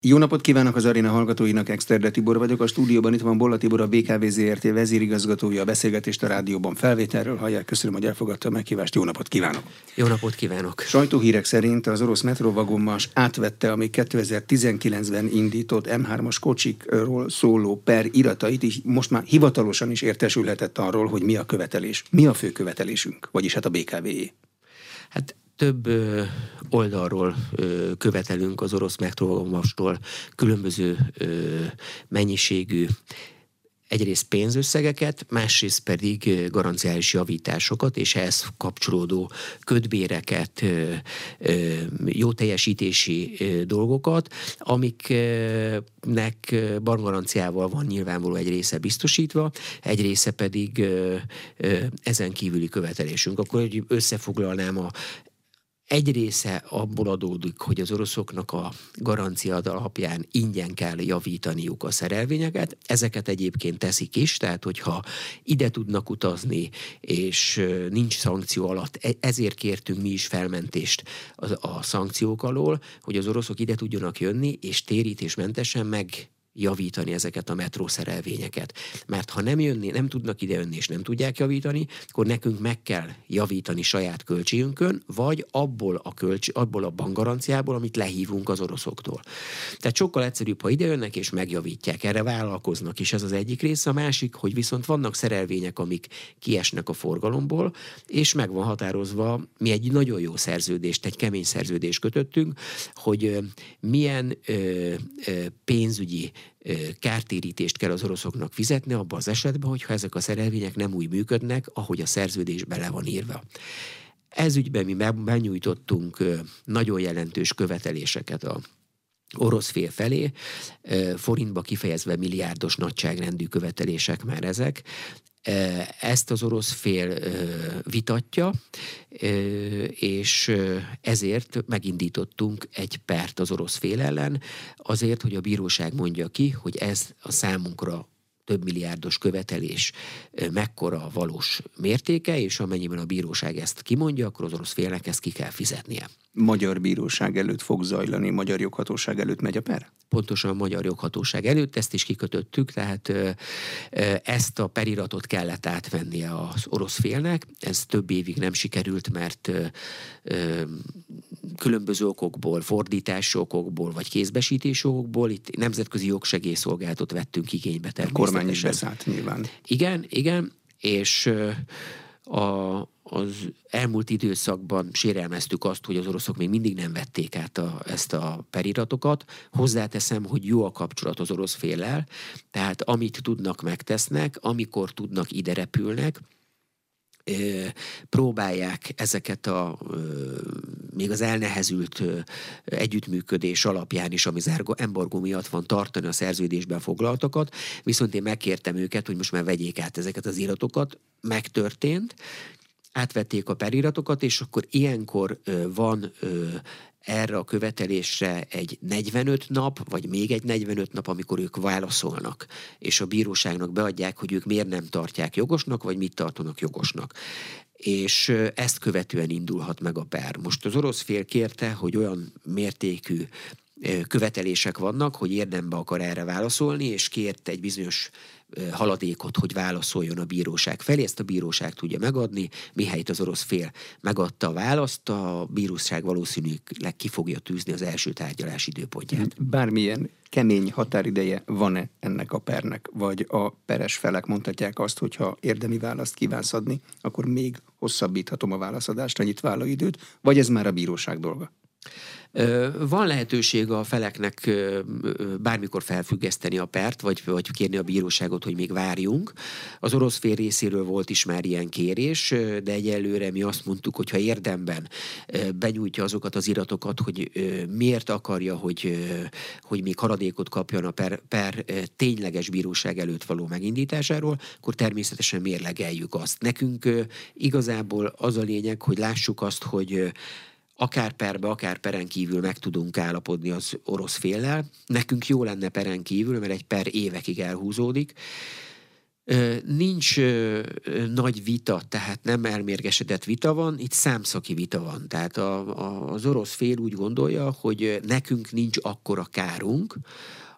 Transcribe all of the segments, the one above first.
Jó napot kívánok az Arena hallgatóinak, Exterde Tibor vagyok. A stúdióban itt van Bolla Tibor, a BKV ZRT vezérigazgatója, a beszélgetést a rádióban felvételről hallják. Köszönöm, hogy elfogadta a meghívást. Jó napot kívánok! Jó napot kívánok! Sajtóhírek szerint az orosz metróvagommas átvette a még 2019-ben indított M3-as kocsikról szóló per iratait, és most már hivatalosan is értesülhetett arról, hogy mi a követelés. Mi a fő követelésünk, vagyis hát a BKV-é. Hát több oldalról követelünk az orosz megtrovagomastól különböző mennyiségű egyrészt pénzösszegeket, másrészt pedig garanciális javításokat, és ehhez kapcsolódó ködbéreket, jó teljesítési dolgokat, amiknek bankgaranciával van nyilvánvaló egy része biztosítva, egy része pedig ezen kívüli követelésünk. Akkor hogy összefoglalnám a egy része abból adódik, hogy az oroszoknak a garancia alapján ingyen kell javítaniuk a szerelvényeket. Ezeket egyébként teszik is, tehát hogyha ide tudnak utazni, és nincs szankció alatt, e- ezért kértünk mi is felmentést a, a szankciók alól, hogy az oroszok ide tudjanak jönni, és térítésmentesen meg javítani ezeket a metrószerelvényeket. Mert ha nem jönni, nem tudnak ide jönni és nem tudják javítani, akkor nekünk meg kell javítani saját költségünkön, vagy abból a, költség, abból a bankgaranciából, amit lehívunk az oroszoktól. Tehát sokkal egyszerűbb, ha ide jönnek és megjavítják. Erre vállalkoznak is, ez az egyik része. A másik, hogy viszont vannak szerelvények, amik kiesnek a forgalomból, és meg van határozva, mi egy nagyon jó szerződést, egy kemény szerződést kötöttünk, hogy milyen ö, ö, pénzügyi kártérítést kell az oroszoknak fizetni abban az esetben, hogyha ezek a szerelvények nem úgy működnek, ahogy a szerződés bele van írva. Ez ügyben mi benyújtottunk nagyon jelentős követeléseket a orosz fél felé, forintba kifejezve milliárdos nagyságrendű követelések már ezek. Ezt az orosz fél vitatja, és ezért megindítottunk egy pert az orosz fél ellen, azért, hogy a bíróság mondja ki, hogy ez a számunkra több milliárdos követelés mekkora a valós mértéke, és amennyiben a bíróság ezt kimondja, akkor az orosz félnek ezt ki kell fizetnie. Magyar bíróság előtt fog zajlani, magyar joghatóság előtt megy a per? Pontosan a magyar joghatóság előtt, ezt is kikötöttük, tehát ezt a periratot kellett átvennie az orosz félnek, ez több évig nem sikerült, mert különböző okokból, fordítási okokból, vagy kézbesítési okokból, itt nemzetközi jogsegélyszolgálatot vettünk igénybe természetesen. Is beszállt nyilván. Igen, igen, és a, az elmúlt időszakban sérelmeztük azt, hogy az oroszok még mindig nem vették át a, ezt a periratokat. Hozzáteszem, hogy jó a kapcsolat az orosz féllel, tehát amit tudnak, megtesznek, amikor tudnak, ide repülnek, próbálják ezeket a még az elnehezült együttműködés alapján is, ami az embargó miatt van tartani a szerződésben foglaltakat, viszont én megkértem őket, hogy most már vegyék át ezeket az iratokat, megtörtént, átvették a periratokat, és akkor ilyenkor van erre a követelésre egy 45 nap, vagy még egy 45 nap, amikor ők válaszolnak, és a bíróságnak beadják, hogy ők miért nem tartják jogosnak, vagy mit tartanak jogosnak és ezt követően indulhat meg a per. Most az orosz fél kérte, hogy olyan mértékű követelések vannak, hogy érdembe akar erre válaszolni, és kért egy bizonyos haladékot, hogy válaszoljon a bíróság felé, ezt a bíróság tudja megadni, mihelyt az orosz fél megadta a választ, a bíróság valószínűleg ki fogja tűzni az első tárgyalás időpontját. Bármilyen kemény határideje van-e ennek a pernek, vagy a peres felek mondhatják azt, hogyha érdemi választ kívánsz adni, akkor még hosszabbíthatom a válaszadást, annyit időt, vagy ez már a bíróság dolga? Van lehetőség a feleknek bármikor felfüggeszteni a pert, vagy, vagy kérni a bíróságot, hogy még várjunk. Az orosz fél részéről volt is már ilyen kérés, de egyelőre mi azt mondtuk, hogy ha érdemben benyújtja azokat az iratokat, hogy miért akarja, hogy, hogy még haradékot kapjon a per, per tényleges bíróság előtt való megindításáról, akkor természetesen mérlegeljük azt. Nekünk igazából az a lényeg, hogy lássuk azt, hogy akár perbe, akár peren kívül meg tudunk állapodni az orosz féllel. Nekünk jó lenne peren kívül, mert egy per évekig elhúzódik. Nincs nagy vita, tehát nem elmérgesedett vita van, itt számszaki vita van. Tehát a, a, az orosz fél úgy gondolja, hogy nekünk nincs akkora kárunk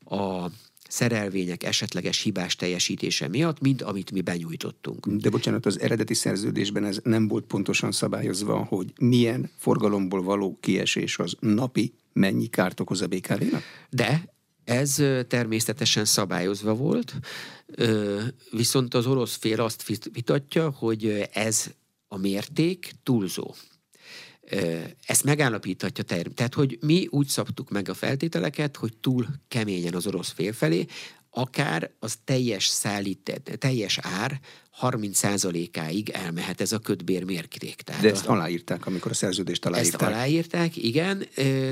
a szerelvények esetleges hibás teljesítése miatt, mint amit mi benyújtottunk. De bocsánat, az eredeti szerződésben ez nem volt pontosan szabályozva, hogy milyen forgalomból való kiesés az napi mennyi kárt okoz a BKV-nak? De ez természetesen szabályozva volt, viszont az orosz fél azt vitatja, hogy ez a mérték túlzó. Ezt megállapíthatja term. Tehát, hogy mi úgy szabtuk meg a feltételeket, hogy túl keményen az orosz fél felé, akár az teljes szállít, teljes ár 30%-áig elmehet ez a kötbér mérték. Tehát de ezt a, aláírták, amikor a szerződést aláírták. Ezt aláírták, igen,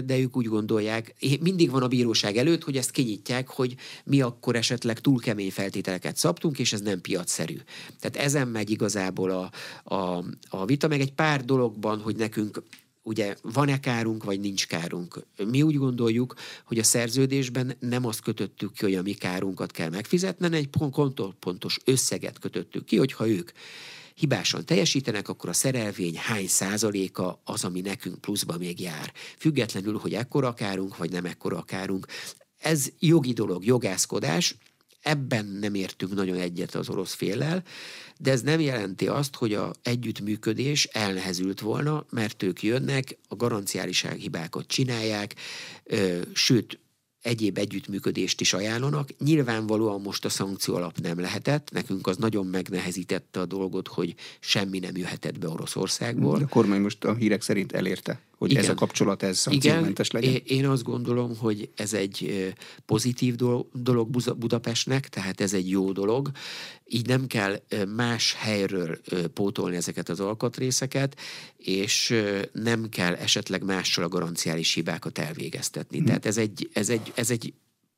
de ők úgy gondolják, mindig van a bíróság előtt, hogy ezt kinyitják, hogy mi akkor esetleg túl kemény feltételeket szabtunk, és ez nem piacszerű. Tehát ezen megy igazából a, a, a vita, meg egy pár dologban, hogy nekünk ugye van-e kárunk, vagy nincs kárunk. Mi úgy gondoljuk, hogy a szerződésben nem azt kötöttük ki, hogy a mi kárunkat kell megfizetni, egy pontos összeget kötöttük ki, hogyha ők hibásan teljesítenek, akkor a szerelvény hány százaléka az, ami nekünk pluszba még jár. Függetlenül, hogy ekkora kárunk, vagy nem ekkora kárunk. Ez jogi dolog, jogászkodás, ebben nem értünk nagyon egyet az orosz féllel, de ez nem jelenti azt, hogy a együttműködés elnehezült volna, mert ők jönnek, a garanciáliság hibákat csinálják, sőt, egyéb együttműködést is ajánlanak. Nyilvánvalóan most a szankció alap nem lehetett, nekünk az nagyon megnehezítette a dolgot, hogy semmi nem jöhetett be Oroszországból. De a kormány most a hírek szerint elérte, hogy Igen. ez a kapcsolat, ez szankciómentes legyen. Én azt gondolom, hogy ez egy pozitív dolog Budapestnek, tehát ez egy jó dolog. Így nem kell más helyről pótolni ezeket az alkatrészeket, és nem kell esetleg mással a garanciális hibákat elvégeztetni. Hmm. Tehát ez egy, ez egy, ez egy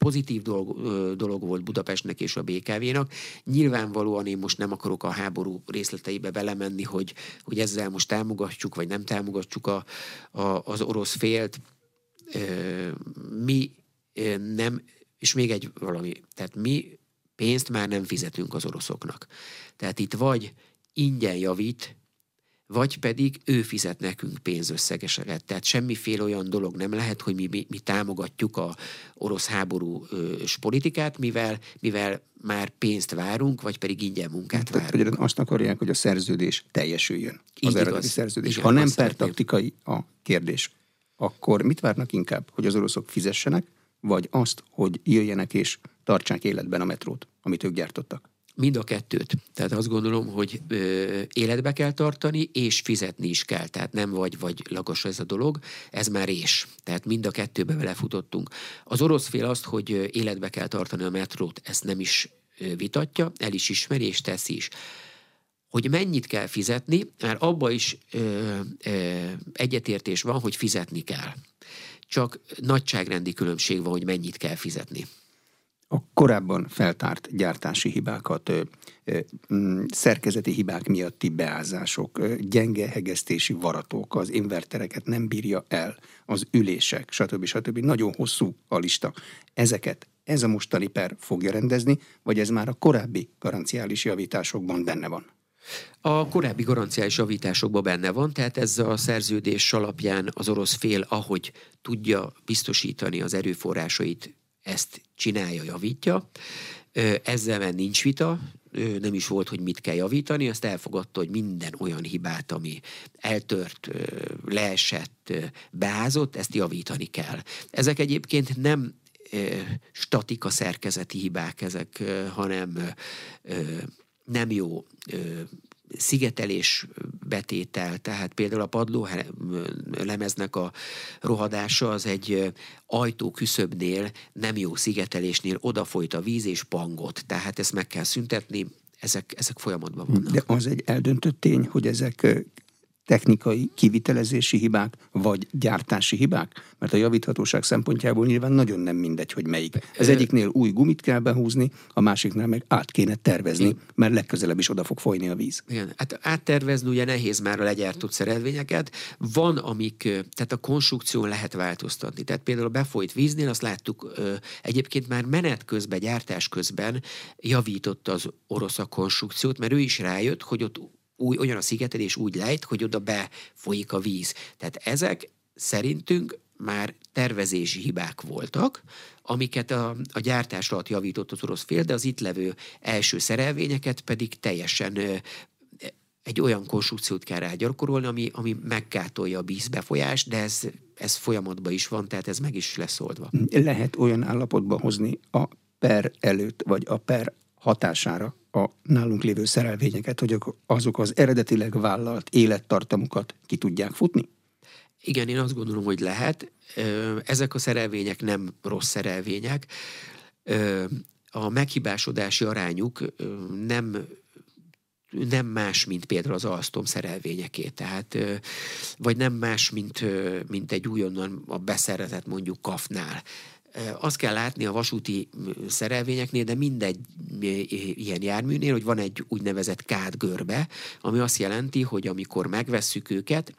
pozitív dolog, dolog volt Budapestnek és a BKV-nak. Nyilvánvalóan én most nem akarok a háború részleteibe belemenni, hogy, hogy ezzel most támogatjuk, vagy nem támogatjuk a, a, az orosz félt. Mi nem, és még egy valami, tehát mi pénzt már nem fizetünk az oroszoknak. Tehát itt vagy ingyen javít, vagy pedig ő fizet nekünk pénzösszegeket. Tehát semmiféle olyan dolog nem lehet, hogy mi, mi, mi támogatjuk a orosz háborús politikát, mivel, mivel már pénzt várunk, vagy pedig ingyen munkát Tehát, várunk. Azt akarják, hogy a szerződés teljesüljön. Így az eredeti szerződés. Igen, ha nem per taktikai a kérdés, akkor mit várnak inkább? Hogy az oroszok fizessenek, vagy azt, hogy jöjjenek és tartsák életben a metrót, amit ők gyártottak? Mind a kettőt. Tehát azt gondolom, hogy ö, életbe kell tartani, és fizetni is kell. Tehát nem vagy, vagy lagos ez a dolog, ez már és. Tehát mind a kettőbe belefutottunk. Az orosz fél azt, hogy életbe kell tartani a metrót, ezt nem is vitatja, el is ismeri, és teszi is. Hogy mennyit kell fizetni, mert abba is ö, ö, egyetértés van, hogy fizetni kell. Csak nagyságrendi különbség van, hogy mennyit kell fizetni a korábban feltárt gyártási hibákat, mm, szerkezeti hibák miatti beázások, gyenge hegesztési varatok, az invertereket nem bírja el, az ülések, stb. stb. Nagyon hosszú a lista. Ezeket ez a mostani per fogja rendezni, vagy ez már a korábbi garanciális javításokban benne van? A korábbi garanciális javításokban benne van, tehát ez a szerződés alapján az orosz fél, ahogy tudja biztosítani az erőforrásait ezt csinálja, javítja. Ezzel nincs vita, nem is volt, hogy mit kell javítani, azt elfogadta, hogy minden olyan hibát, ami eltört, leesett, beázott, ezt javítani kell. Ezek egyébként nem statika szerkezeti hibák ezek, hanem nem jó szigetelés betétel, tehát például a padló lemeznek a rohadása az egy ajtó küszöbnél, nem jó szigetelésnél odafolyt a víz és pangot, tehát ezt meg kell szüntetni, ezek, ezek folyamatban vannak. De az egy eldöntött tény, hogy ezek technikai, kivitelezési hibák, vagy gyártási hibák? Mert a javíthatóság szempontjából nyilván nagyon nem mindegy, hogy melyik. Ez egyiknél új gumit kell behúzni, a másiknál meg át kéne tervezni, mert legközelebb is oda fog folyni a víz. Igen, hát áttervezni ugye nehéz már a legyártott szerelvényeket. Van, amik, tehát a konstrukción lehet változtatni. Tehát például a befolyt víznél azt láttuk, egyébként már menet közben, gyártás közben javította az orosz a konstrukciót, mert ő is rájött, hogy ott új, olyan a szigetelés úgy lejt, hogy oda befolyik a víz. Tehát ezek szerintünk már tervezési hibák voltak, amiket a, a gyártás alatt javított az orosz fél, de az itt levő első szerelvényeket pedig teljesen egy olyan konstrukciót kell rágyakorolni, ami, ami meggátolja a vízbefolyást, de ez, ez folyamatban is van, tehát ez meg is lesz oldva. Lehet olyan állapotba hozni a per előtt, vagy a per hatására a nálunk lévő szerelvényeket, hogy azok az eredetileg vállalt élettartamukat ki tudják futni? Igen, én azt gondolom, hogy lehet. Ezek a szerelvények nem rossz szerelvények. A meghibásodási arányuk nem nem más, mint például az Alstom szerelvényeké, tehát, vagy nem más, mint, mint egy újonnan a beszeretett mondjuk kafnál. Azt kell látni a vasúti szerelvényeknél, de mindegy ilyen járműnél, hogy van egy úgynevezett kádgörbe, ami azt jelenti, hogy amikor megvesszük őket,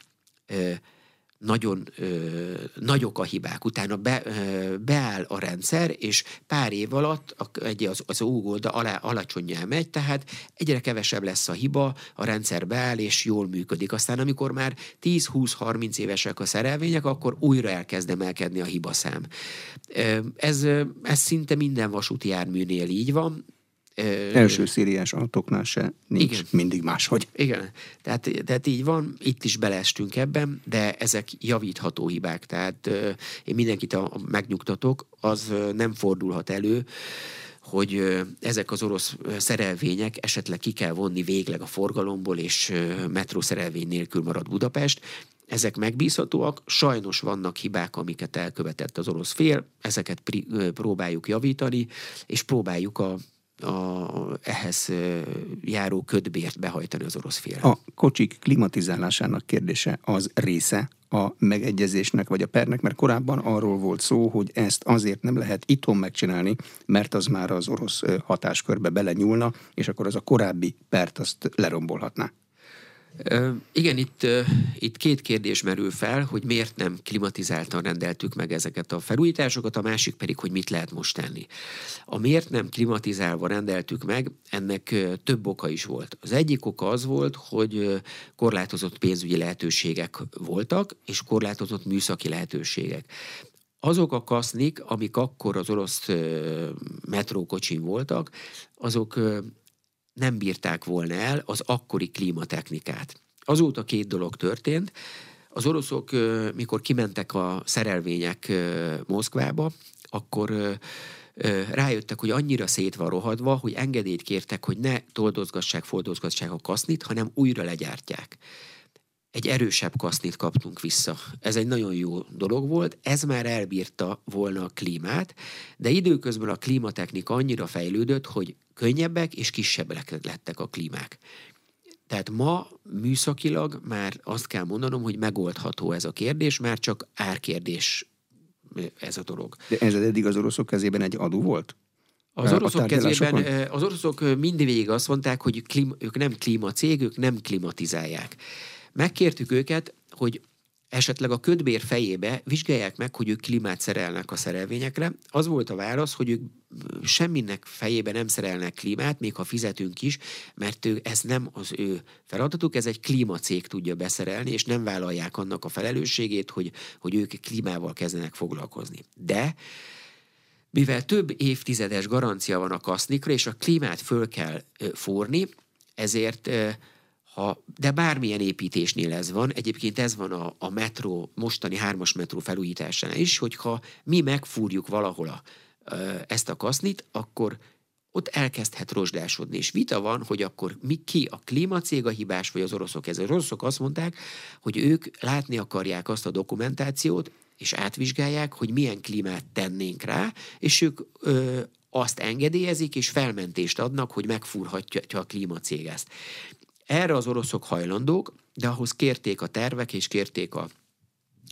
nagyon ö, nagyok a hibák. Utána be, ö, beáll a rendszer, és pár év alatt a, az, az ógolda alá, alacsonyá megy, tehát egyre kevesebb lesz a hiba, a rendszer beáll, és jól működik. Aztán amikor már 10-20-30 évesek a szerelvények, akkor újra elkezd emelkedni a hibaszám. Ez, ez szinte minden vasúti járműnél így van, Első szériás autóknál se nincs igen. mindig máshogy. Igen, tehát, tehát így van, itt is beleestünk ebben, de ezek javítható hibák, tehát én mindenkit a, megnyugtatok, az nem fordulhat elő, hogy ezek az orosz szerelvények esetleg ki kell vonni végleg a forgalomból, és metró szerelvény nélkül marad Budapest. Ezek megbízhatóak, sajnos vannak hibák, amiket elkövetett az orosz fél, ezeket próbáljuk javítani, és próbáljuk a a, ehhez járó ködbért behajtani az orosz fél. A kocsik klimatizálásának kérdése az része a megegyezésnek vagy a pernek, mert korábban arról volt szó, hogy ezt azért nem lehet itthon megcsinálni, mert az már az orosz hatáskörbe belenyúlna, és akkor az a korábbi pert azt lerombolhatná. Igen, itt, itt két kérdés merül fel, hogy miért nem klimatizáltan rendeltük meg ezeket a felújításokat, a másik pedig, hogy mit lehet most tenni. A miért nem klimatizálva rendeltük meg, ennek több oka is volt. Az egyik oka az volt, hogy korlátozott pénzügyi lehetőségek voltak, és korlátozott műszaki lehetőségek azok a kasznik, amik akkor az orosz metrókocsin voltak, azok nem bírták volna el az akkori klímatechnikát. Azóta két dolog történt. Az oroszok, mikor kimentek a szerelvények Moszkvába, akkor rájöttek, hogy annyira szét van rohadva, hogy engedélyt kértek, hogy ne toldozgassák, fordozgassák a kasznit, hanem újra legyártják egy erősebb kasznit kaptunk vissza. Ez egy nagyon jó dolog volt, ez már elbírta volna a klímát, de időközben a klímatechnika annyira fejlődött, hogy könnyebbek és kisebbek lettek a klímák. Tehát ma műszakilag már azt kell mondanom, hogy megoldható ez a kérdés, már csak árkérdés ez a dolog. De ez eddig az oroszok kezében egy adó volt? Az oroszok kezében, az oroszok mindig azt mondták, hogy klíma, ők nem klímacég, ők nem klimatizálják. Megkértük őket, hogy esetleg a ködbér fejébe vizsgálják meg, hogy ők klímát szerelnek a szerelvényekre. Az volt a válasz, hogy ők semminek fejébe nem szerelnek klímát, még ha fizetünk is, mert ő, ez nem az ő feladatuk, ez egy klímacég tudja beszerelni, és nem vállalják annak a felelősségét, hogy, hogy ők klímával kezdenek foglalkozni. De mivel több évtizedes garancia van a kasznikra, és a klímát föl kell fúrni, ezért ha, de bármilyen építésnél ez van, egyébként ez van a, a metró, mostani hármas metró felújításánál is, hogyha mi megfúrjuk valahol a, ezt a kasznit, akkor ott elkezdhet rozsdásodni. És vita van, hogy akkor mi ki a klímacég a hibás, vagy az oroszok. Ez az oroszok azt mondták, hogy ők látni akarják azt a dokumentációt, és átvizsgálják, hogy milyen klímát tennénk rá, és ők ö, azt engedélyezik, és felmentést adnak, hogy megfúrhatja a klímacég ezt. Erre az oroszok hajlandók, de ahhoz kérték a tervek, és kérték a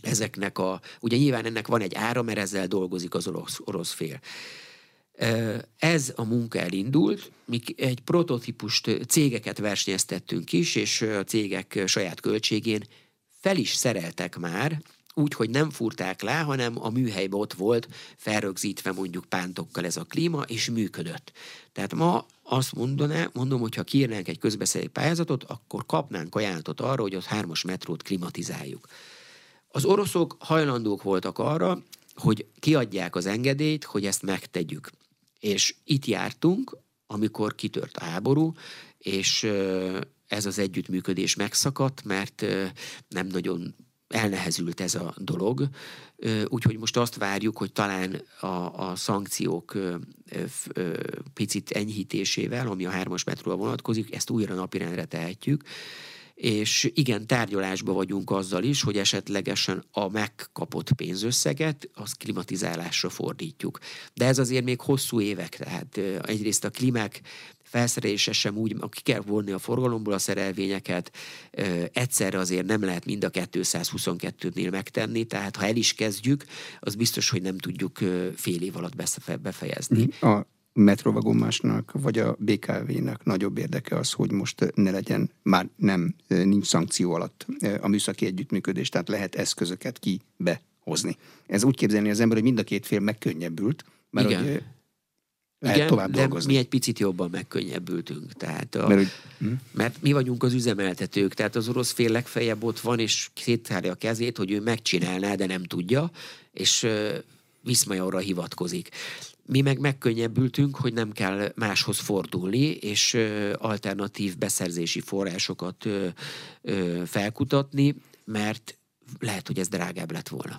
ezeknek a, ugye nyilván ennek van egy ára, mert ezzel dolgozik az orosz, orosz fél. Ez a munka elindult, mi egy prototípust, cégeket versenyeztettünk is, és a cégek saját költségén fel is szereltek már, úgy, hogy nem furták le, hanem a műhelyben ott volt felrögzítve mondjuk pántokkal ez a klíma, és működött. Tehát ma azt mondaná, mondom, hogy ha kiírnánk egy közbeszerzési pályázatot, akkor kapnánk ajánlatot arra, hogy az hármas metrót klimatizáljuk. Az oroszok hajlandók voltak arra, hogy kiadják az engedélyt, hogy ezt megtegyük. És itt jártunk, amikor kitört a háború, és ez az együttműködés megszakadt, mert nem nagyon elnehezült ez a dolog, úgyhogy most azt várjuk, hogy talán a, a szankciók picit enyhítésével, ami a hármas metróval vonatkozik, ezt újra napirendre tehetjük, és igen, tárgyalásba vagyunk azzal is, hogy esetlegesen a megkapott pénzösszeget az klimatizálásra fordítjuk. De ez azért még hosszú évek, tehát egyrészt a klímák felszerelése sem úgy, aki kell vonni a forgalomból a szerelvényeket, egyszerre azért nem lehet mind a 222-nél megtenni, tehát ha el is kezdjük, az biztos, hogy nem tudjuk fél év alatt befejezni. A metrovagomásnak vagy a BKV-nek nagyobb érdeke az, hogy most ne legyen, már nem, nincs szankció alatt a műszaki együttműködés, tehát lehet eszközöket ki behozni. Ez úgy képzelni az ember, hogy mind a két fél megkönnyebbült, mert Igen. hogy lehet Igen, tovább dolgozni. mi egy picit jobban megkönnyebbültünk. Tehát a, mert, hogy, hm? mert mi vagyunk az üzemeltetők, tehát az orosz fél legfeljebb ott van, és széttárja a kezét, hogy ő megcsinálná, de nem tudja, és Viszmajorra hivatkozik. Mi meg megkönnyebbültünk, hogy nem kell máshoz fordulni, és alternatív beszerzési forrásokat felkutatni, mert lehet, hogy ez drágább lett volna.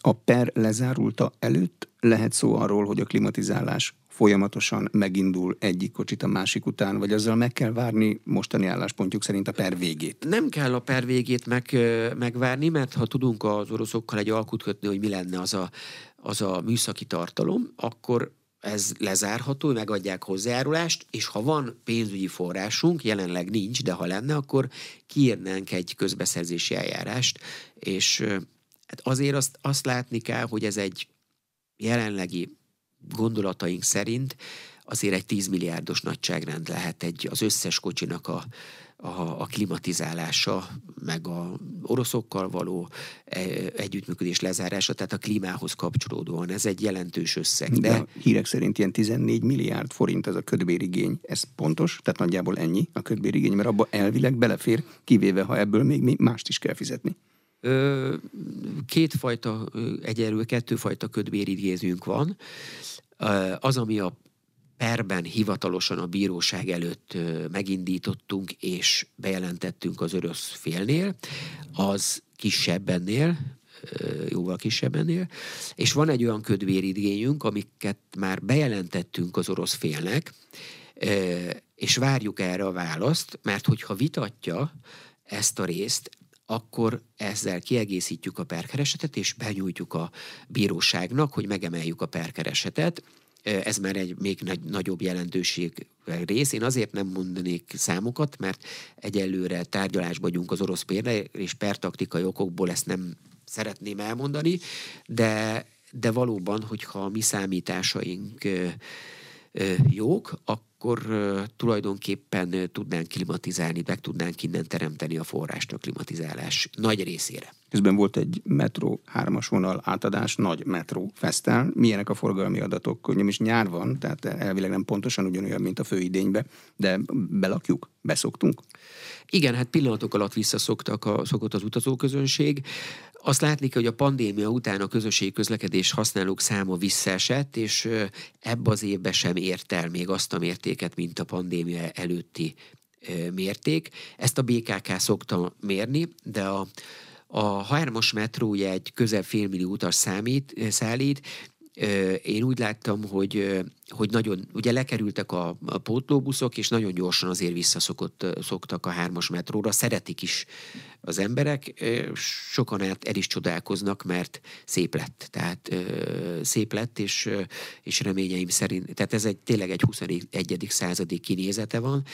A per lezárulta előtt lehet szó arról, hogy a klimatizálás folyamatosan megindul egyik kocsit a másik után, vagy azzal meg kell várni mostani álláspontjuk szerint a per végét? Nem kell a per végét meg, megvárni, mert ha tudunk az oroszokkal egy alkut kötni, hogy mi lenne az a, az a műszaki tartalom, akkor ez lezárható, megadják hozzájárulást, és ha van pénzügyi forrásunk, jelenleg nincs, de ha lenne, akkor kiírnánk egy közbeszerzési eljárást, és hát azért azt, azt látni kell, hogy ez egy jelenlegi gondolataink szerint azért egy 10 milliárdos nagyságrend lehet egy, az összes kocsinak a, a, a klimatizálása, meg a oroszokkal való e, együttműködés lezárása, tehát a klímához kapcsolódóan. Ez egy jelentős összeg. De, de hírek szerint ilyen 14 milliárd forint ez a ködbérigény. Ez pontos? Tehát nagyjából ennyi a ködbérigény, mert abba elvileg belefér, kivéve ha ebből még mást is kell fizetni. Kétfajta, egyelőre kettőfajta ködbéridézünk van. Az, ami a perben hivatalosan a bíróság előtt megindítottunk és bejelentettünk az orosz félnél, az kisebb ennél, jóval kisebb ennél, és van egy olyan ködvéridgényünk, amiket már bejelentettünk az orosz félnek, és várjuk erre a választ, mert hogyha vitatja ezt a részt, akkor ezzel kiegészítjük a perkeresetet, és benyújtjuk a bíróságnak, hogy megemeljük a perkeresetet. Ez már egy még nagy, nagyobb jelentőség rész. Én azért nem mondanék számokat, mert egyelőre tárgyalásba vagyunk az orosz pérre, és pertaktikai okokból ezt nem szeretném elmondani, de, de valóban, hogyha a mi számításaink jók, akkor tulajdonképpen tudnánk klimatizálni, meg tudnánk innen teremteni a forrást a klimatizálás nagy részére. Közben volt egy metró hármas vonal átadás, nagy metró fesztel. Milyenek a forgalmi adatok? Nem is nyár van, tehát elvileg nem pontosan ugyanolyan, mint a főidénybe, de belakjuk, beszoktunk? Igen, hát pillanatok alatt visszaszoktak a, szokott az utazóközönség. Azt látni kell, hogy a pandémia után a közösségi közlekedés használók száma visszaesett, és ebbe az évben sem ért el még azt a mértéket, mint a pandémia előtti mérték. Ezt a BKK szokta mérni, de a, a 3-as metró ugye egy közel félmillió utas számít, szállít, én úgy láttam, hogy, hogy nagyon, ugye lekerültek a, a pótlóbuszok, és nagyon gyorsan azért visszaszokott, szoktak a hármas metróra, szeretik is az emberek, sokan el, el is csodálkoznak, mert szép lett, tehát szép lett, és, és reményeim szerint, tehát ez egy tényleg egy 21. századi kinézete van,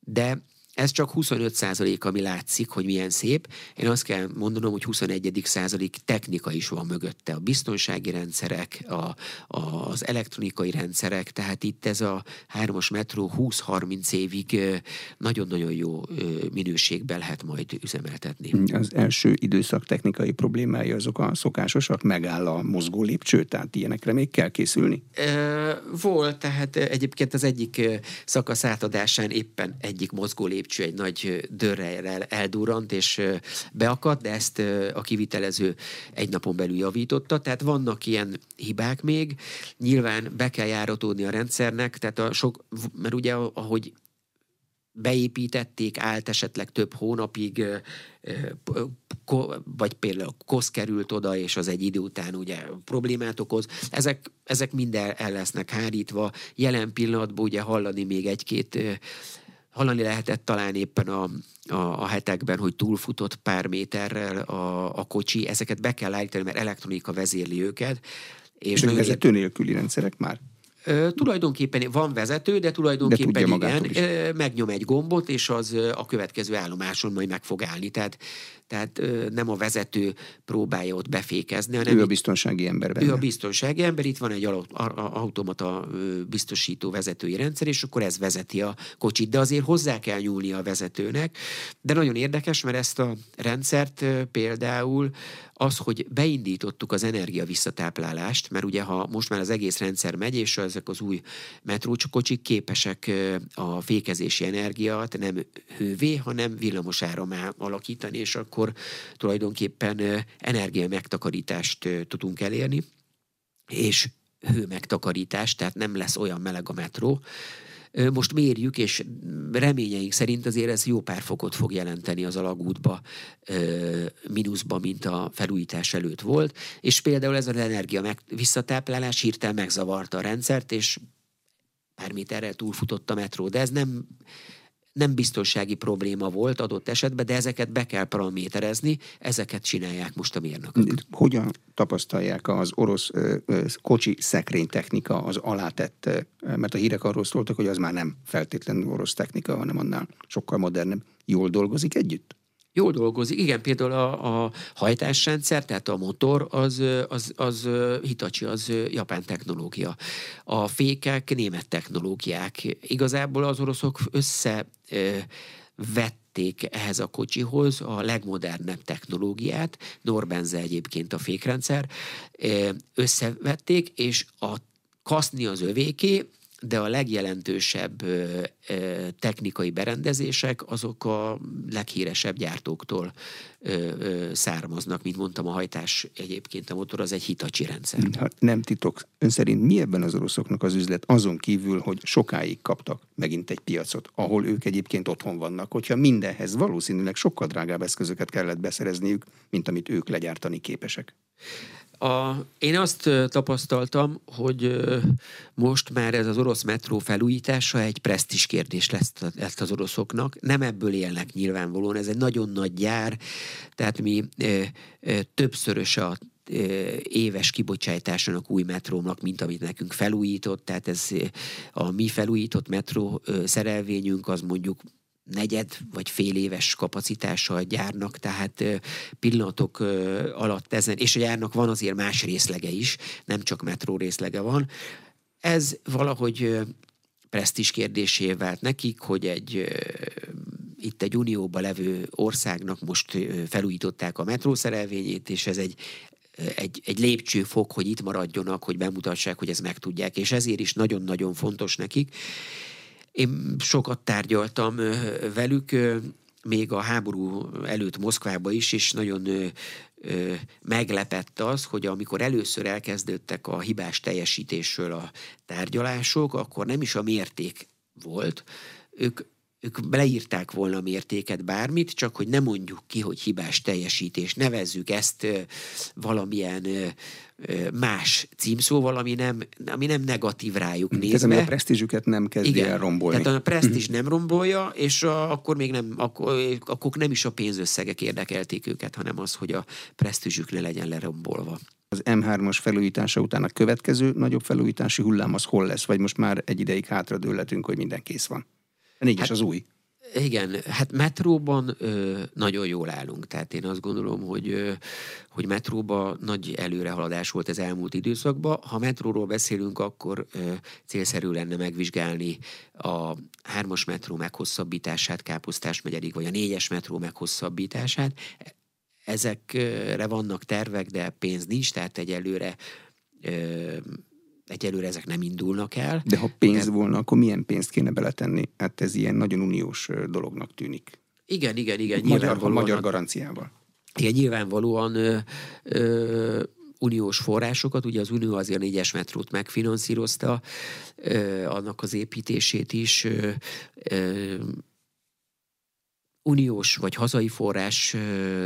de ez csak 25 százalék, ami látszik, hogy milyen szép. Én azt kell mondanom, hogy 21. százalék technika is van mögötte. A biztonsági rendszerek, a, a, az elektronikai rendszerek, tehát itt ez a hármas metró 20-30 évig nagyon-nagyon jó minőségben lehet majd üzemeltetni. Az első időszak technikai problémája azok a szokásosak, megáll a mozgó lépcső, tehát ilyenekre még kell készülni? Volt, tehát egyébként az egyik szakasz átadásán éppen egyik mozgó lépcső lépcső egy nagy dörrel eldurrant és beakadt, de ezt a kivitelező egy napon belül javította. Tehát vannak ilyen hibák még. Nyilván be kell járatódni a rendszernek, tehát a sok, mert ugye ahogy beépítették, állt esetleg több hónapig, vagy például kosz került oda, és az egy idő után ugye problémát okoz. Ezek, ezek mind el, el lesznek hárítva. Jelen pillanatban ugye hallani még egy-két hallani lehetett talán éppen a, a, a hetekben, hogy túlfutott pár méterrel a, a kocsi, ezeket be kell állítani, mert elektronika vezérli őket. És, és vezető nélküli rendszerek már? Ö, tulajdonképpen van vezető, de tulajdonképpen de igen, megnyom egy gombot, és az a következő állomáson majd meg fog állni. Tehát tehát nem a vezető próbálja ott befékezni, hanem ő a biztonsági ember benne. Ő a biztonsági ember, itt van egy automata biztosító vezetői rendszer, és akkor ez vezeti a kocsit, de azért hozzá kell nyúlni a vezetőnek. De nagyon érdekes, mert ezt a rendszert például az, hogy beindítottuk az energia visszatáplálást, mert ugye ha most már az egész rendszer megy, és ezek az új metrókocsik képesek a fékezési energiát nem hővé, hanem villamosáramá alakítani, és akkor tulajdonképpen energia megtakarítást tudunk elérni, és hő megtakarítást, tehát nem lesz olyan meleg a metró. Most mérjük, és reményeink szerint azért ez jó pár fokot fog jelenteni az alagútba, mínuszba, mint a felújítás előtt volt, és például ez az energia meg, visszatáplálás hirtelen megzavarta a rendszert, és pár méterrel túlfutott a metró, de ez nem nem biztonsági probléma volt adott esetben, de ezeket be kell paraméterezni, ezeket csinálják most a mérnökök. Hogyan tapasztalják az orosz ö, ö, kocsi szekrény technika az alátett, mert a hírek arról szóltak, hogy az már nem feltétlenül orosz technika, hanem annál sokkal modernebb. Jól dolgozik együtt? Jól dolgozik. Igen, például a, a hajtásrendszer, tehát a motor, az, az, az Hitachi, az japán technológia. A fékek német technológiák. Igazából az oroszok össze vették ehhez a kocsihoz a legmodernebb technológiát, Norbenze egyébként a fékrendszer, összevették, és a kaszni az övéké, de a legjelentősebb technikai berendezések azok a leghíresebb gyártóktól származnak. Mint mondtam, a hajtás egyébként a motor az egy Hitachi rendszer. Hát nem titok. Ön szerint mi ebben az oroszoknak az üzlet azon kívül, hogy sokáig kaptak megint egy piacot, ahol ők egyébként otthon vannak, hogyha mindenhez valószínűleg sokkal drágább eszközöket kellett beszerezniük, mint amit ők legyártani képesek? A, én azt tapasztaltam, hogy most már ez az orosz metró felújítása egy presztis kérdés lesz ezt az oroszoknak. Nem ebből élnek nyilvánvalóan, ez egy nagyon nagy gyár, tehát mi többszörös a éves kibocsátásának új metrónak, mint amit nekünk felújított, tehát ez a mi felújított metró szerelvényünk az mondjuk negyed vagy fél éves kapacitással gyárnak, tehát pillanatok alatt ezen, és a gyárnak van azért más részlege is, nem csak metró részlege van. Ez valahogy presztis kérdésé vált nekik, hogy egy itt egy unióba levő országnak most felújították a metrószerelvényét, és ez egy egy, egy lépcsőfok, hogy itt maradjonak, hogy bemutassák, hogy ezt meg tudják, és ezért is nagyon-nagyon fontos nekik. Én sokat tárgyaltam velük, még a háború előtt Moszkvába is, és nagyon meglepett az, hogy amikor először elkezdődtek a hibás teljesítésről a tárgyalások, akkor nem is a mérték volt, ők ők leírták volna a mértéket bármit, csak hogy ne mondjuk ki, hogy hibás teljesítés, nevezzük ezt valamilyen más címszóval, ami nem, ami nem negatív rájuk nézve. Tehát a presztízsüket nem kezdi Igen, el rombolni. Tehát a presztízs nem rombolja, és a, akkor még nem, akkor, akkor nem is a pénzösszegek érdekelték őket, hanem az, hogy a presztízsük ne legyen lerombolva. Az M3-as felújítása után a következő nagyobb felújítási hullám az hol lesz, vagy most már egy ideig hátradőletünk, hogy minden kész van? Négyes hát, az új. Igen, hát metróban ö, nagyon jól állunk. Tehát én azt gondolom, hogy, ö, hogy metróban nagy előrehaladás volt az elmúlt időszakban. Ha metróról beszélünk, akkor ö, célszerű lenne megvizsgálni a hármas metró meghosszabbítását Káposztás megyerig, vagy a négyes metró meghosszabbítását. Ezekre vannak tervek, de pénz nincs, tehát egyelőre ö, egyelőre ezek nem indulnak el. De ha pénz de... volna, akkor milyen pénzt kéne beletenni? Hát ez ilyen nagyon uniós dolognak tűnik. Igen, igen, igen. Magyar, magyar garanciával. Igen, nyilvánvalóan ö, ö, uniós forrásokat, ugye az Unió azért négyes metrót megfinanszírozta, ö, annak az építését is, ö, ö, uniós vagy hazai forrás,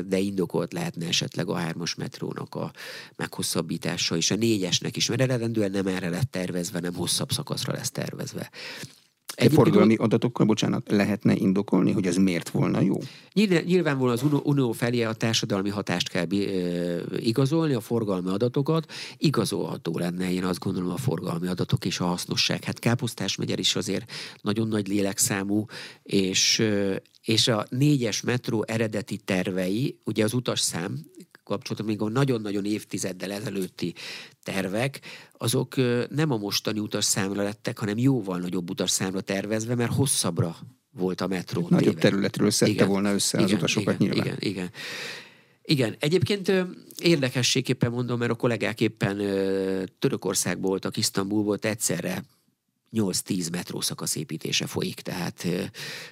de indokolt lehetne esetleg a hármas metrónak a meghosszabbítása, és a négyesnek is, mert eredendően nem erre lett tervezve, nem hosszabb szakaszra lesz tervezve. Egy forgalmi adatokkal, bocsánat, lehetne indokolni, hogy ez miért volna jó? Nyilvánvalóan az Unió felé a társadalmi hatást kell igazolni, a forgalmi adatokat. Igazolható lenne, én azt gondolom, a forgalmi adatok és a hasznosság. Hát Káposztás megyer is azért nagyon nagy lélekszámú, és, és a négyes metró eredeti tervei, ugye az utasszám kapcsolatban, még a nagyon-nagyon évtizeddel ezelőtti tervek, azok nem a mostani utasszámra lettek, hanem jóval nagyobb utasszámra tervezve, mert hosszabbra volt a metró. Nagyobb téve. területről szedte igen, volna össze igen, az utasokat igen, nyilván. Igen, igen. Igen, egyébként érdekességképpen mondom, mert a kollégák éppen Törökországból voltak, Isztambulból, egyszerre 8-10 metrószakasz építése folyik, tehát,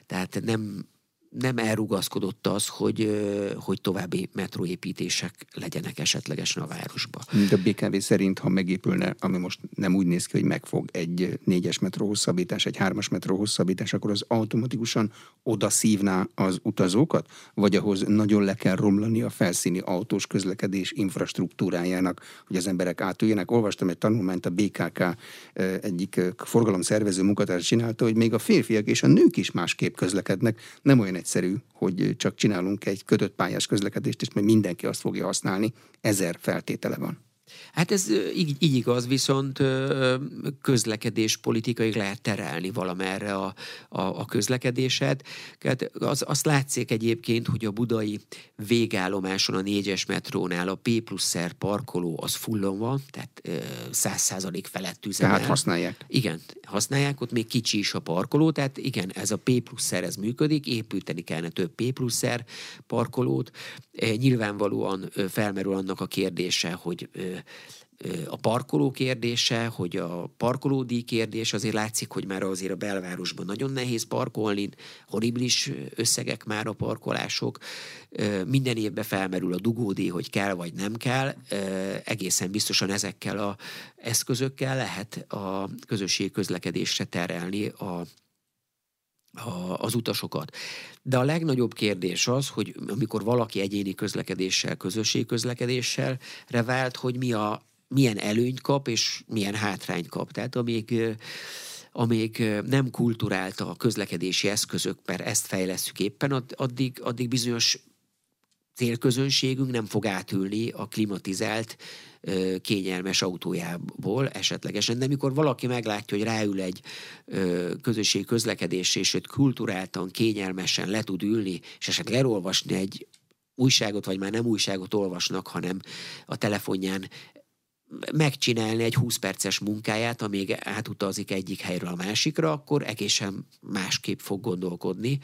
tehát nem nem elrugaszkodott az, hogy, hogy további metróépítések legyenek esetlegesen a városba. De a BKV szerint, ha megépülne, ami most nem úgy néz ki, hogy megfog egy négyes metró hosszabbítás, egy hármas metró hosszabbítás, akkor az automatikusan oda szívná az utazókat? Vagy ahhoz nagyon le kell romlani a felszíni autós közlekedés infrastruktúrájának, hogy az emberek átüljenek? Olvastam egy tanulmányt, a BKK egyik forgalomszervező munkatárs csinálta, hogy még a férfiak és a nők is másképp közlekednek, nem olyan egyszerű, hogy csak csinálunk egy kötött pályás közlekedést, és majd mindenki azt fogja használni. Ezer feltétele van. Hát ez így, így igaz, viszont közlekedés politikai lehet terelni valamerre a, a, a közlekedéset. Hát az, azt látszik egyébként, hogy a budai végállomáson a négyes metrónál a P pluszer parkoló az fullon van, tehát száz százalék felett üzemel. Tehát használják. Igen, használják, ott még kicsi is a parkoló, tehát igen, ez a P pluszer ez működik, építeni kellene több P pluszer parkolót. Nyilvánvalóan felmerül annak a kérdése, hogy a parkoló kérdése, hogy a parkolódíj kérdés, azért látszik, hogy már azért a belvárosban nagyon nehéz parkolni, horribilis összegek már a parkolások, minden évben felmerül a dugódíj, hogy kell vagy nem kell, egészen biztosan ezekkel a eszközökkel lehet a közösségi közlekedésre terelni a a, az utasokat. De a legnagyobb kérdés az, hogy amikor valaki egyéni közlekedéssel, közösségi közlekedéssel revált, hogy mi a, milyen előnyt kap, és milyen hátrányt kap. Tehát amíg amíg nem kulturált a közlekedési eszközök, mert ezt fejlesztjük éppen, addig, addig bizonyos célközönségünk nem fog átülni a klimatizált, kényelmes autójából esetlegesen. De amikor valaki meglátja, hogy ráül egy közösségi közlekedés, és őt kulturáltan, kényelmesen le tud ülni, és esetleg elolvasni egy újságot, vagy már nem újságot olvasnak, hanem a telefonján megcsinálni egy 20 perces munkáját, amíg átutazik egyik helyről a másikra, akkor egészen másképp fog gondolkodni.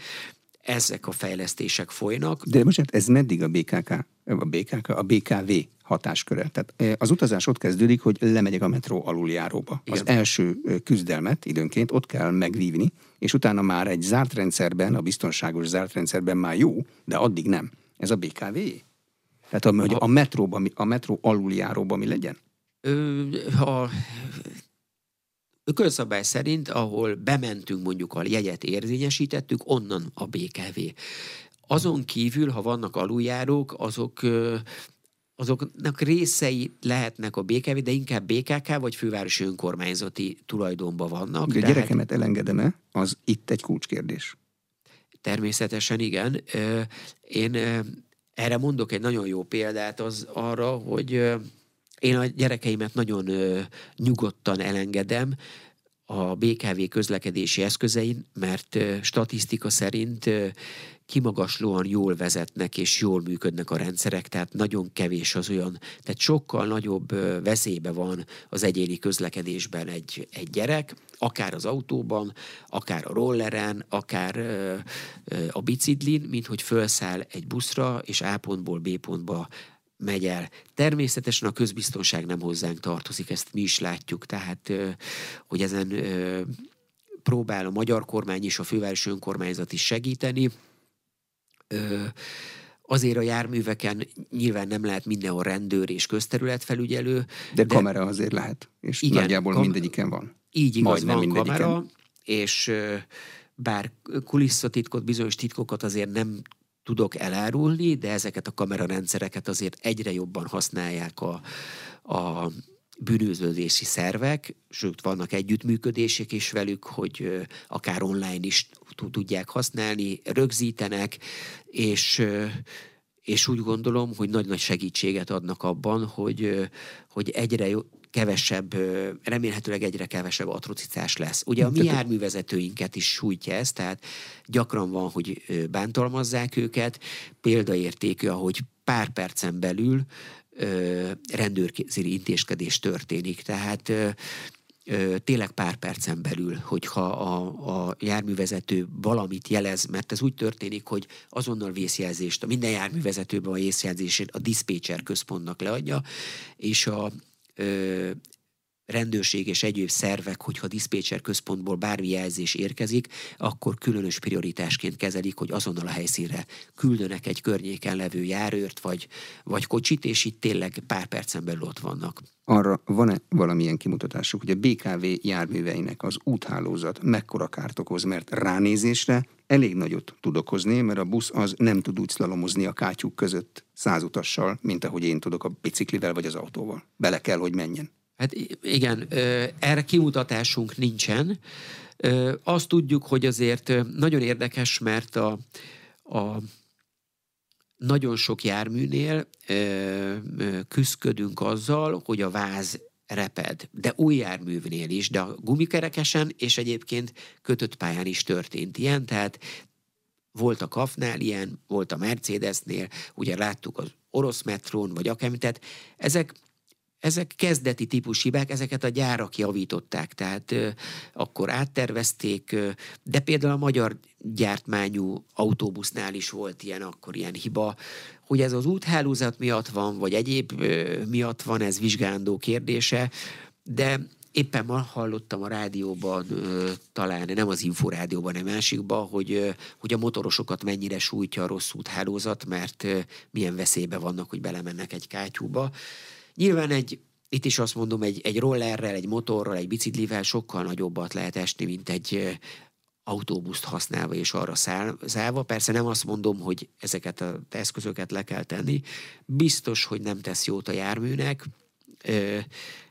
Ezek a fejlesztések folynak. De most ez meddig a BKK, a BKK, a BKV hatásköre? Tehát az utazás ott kezdődik, hogy lemegyek a metró aluljáróba. Igen. Az első küzdelmet időnként ott kell megvívni, és utána már egy zárt rendszerben, a biztonságos zárt rendszerben már jó, de addig nem. Ez a BKV? Tehát a, hogy a, metróba, a metró aluljáróba mi legyen? a közszabály szerint, ahol bementünk mondjuk a jegyet érzényesítettük, onnan a BKV. Azon kívül, ha vannak aluljárók, azok azoknak részei lehetnek a BKV, de inkább BKK vagy fővárosi önkormányzati tulajdonban vannak. De a gyerekemet hát... elengedem-e? Az itt egy kulcskérdés. Természetesen igen. Én erre mondok egy nagyon jó példát az arra, hogy én a gyerekeimet nagyon ö, nyugodtan elengedem, a BKV közlekedési eszközein, mert statisztika szerint kimagaslóan jól vezetnek és jól működnek a rendszerek, tehát nagyon kevés az olyan, tehát sokkal nagyobb veszélybe van az egyéni közlekedésben egy, egy gyerek, akár az autóban, akár a rolleren, akár a biciklin, mint hogy felszáll egy buszra, és A pontból B pontba megy el. Természetesen a közbiztonság nem hozzánk tartozik, ezt mi is látjuk, tehát hogy ezen próbál a magyar kormány és a fővárosi önkormányzat is segíteni. Azért a járműveken nyilván nem lehet mindenhol rendőr és közterületfelügyelő. De, de kamera azért lehet, és igen, nagyjából kam- mindegyiken van. Így igaz, Majdnem van kamera, és bár kulisszatitkot, bizonyos titkokat azért nem tudok elárulni, de ezeket a kamerarendszereket azért egyre jobban használják a, a bűnöződési szervek, sőt vannak együttműködések is velük, hogy akár online is tudják használni, rögzítenek, és és úgy gondolom, hogy nagy-nagy segítséget adnak abban, hogy, hogy egyre kevesebb, remélhetőleg egyre kevesebb atrocitás lesz. Ugye a mi járművezetőinket is sújtja ez, tehát gyakran van, hogy bántalmazzák őket, példaértékű, ahogy pár percen belül rendőrkézi intézkedés történik. Tehát tényleg pár percen belül, hogyha a, a járművezető valamit jelez, mert ez úgy történik, hogy azonnal vészjelzést, a minden járművezetőben a vészjelzését a diszpécser központnak leadja, és a ö, rendőrség és egyéb szervek, hogyha diszpécser központból bármi jelzés érkezik, akkor különös prioritásként kezelik, hogy azonnal a helyszínre küldönek egy környéken levő járőrt vagy, vagy kocsit, és itt tényleg pár percen belül ott vannak. Arra van-e valamilyen kimutatásuk, hogy a BKV járműveinek az úthálózat mekkora kárt okoz, mert ránézésre elég nagyot tud okozni, mert a busz az nem tud úgy szlalomozni a kátyúk között százutassal, mint ahogy én tudok a biciklivel vagy az autóval. Bele kell, hogy menjen. Hát igen, erre kimutatásunk nincsen. Azt tudjuk, hogy azért nagyon érdekes, mert a, a nagyon sok járműnél küzdködünk azzal, hogy a váz reped, de új járművnél is, de a gumikerekesen és egyébként kötött pályán is történt ilyen, tehát volt a Kafnál ilyen, volt a Mercedesnél, ugye láttuk az orosz metrón, vagy akármit, tehát ezek ezek kezdeti típus hibák, ezeket a gyárak javították, tehát ö, akkor áttervezték, ö, de például a magyar gyártmányú autóbusznál is volt ilyen akkor ilyen hiba, hogy ez az úthálózat miatt van, vagy egyéb ö, miatt van, ez vizsgálandó kérdése, de éppen ma hallottam a rádióban, talán nem az inforádióban, hanem másikban, hogy, hogy a motorosokat mennyire sújtja a rossz úthálózat, mert milyen veszélybe vannak, hogy belemennek egy kátyúba. Nyilván egy, itt is azt mondom, egy, egy rollerrel, egy motorral, egy biciklivel sokkal nagyobbat lehet esni, mint egy autóbuszt használva és arra szállva. Persze nem azt mondom, hogy ezeket az eszközöket le kell tenni. Biztos, hogy nem tesz jót a járműnek,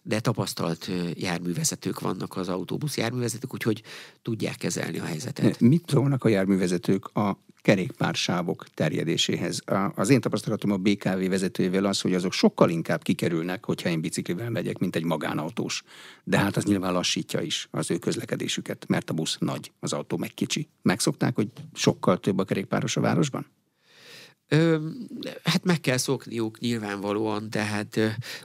de tapasztalt járművezetők vannak az autóbusz járművezetők, úgyhogy tudják kezelni a helyzetet. Mit szólnak a járművezetők a kerékpársávok terjedéséhez? Az én tapasztalatom a BKV vezetőjével az, hogy azok sokkal inkább kikerülnek, hogyha én biciklivel megyek, mint egy magánautós. De hát az nyilván lassítja is az ő közlekedésüket, mert a busz nagy, az autó meg kicsi. Megszokták, hogy sokkal több a kerékpáros a városban? Hát meg kell szokniuk nyilvánvalóan, tehát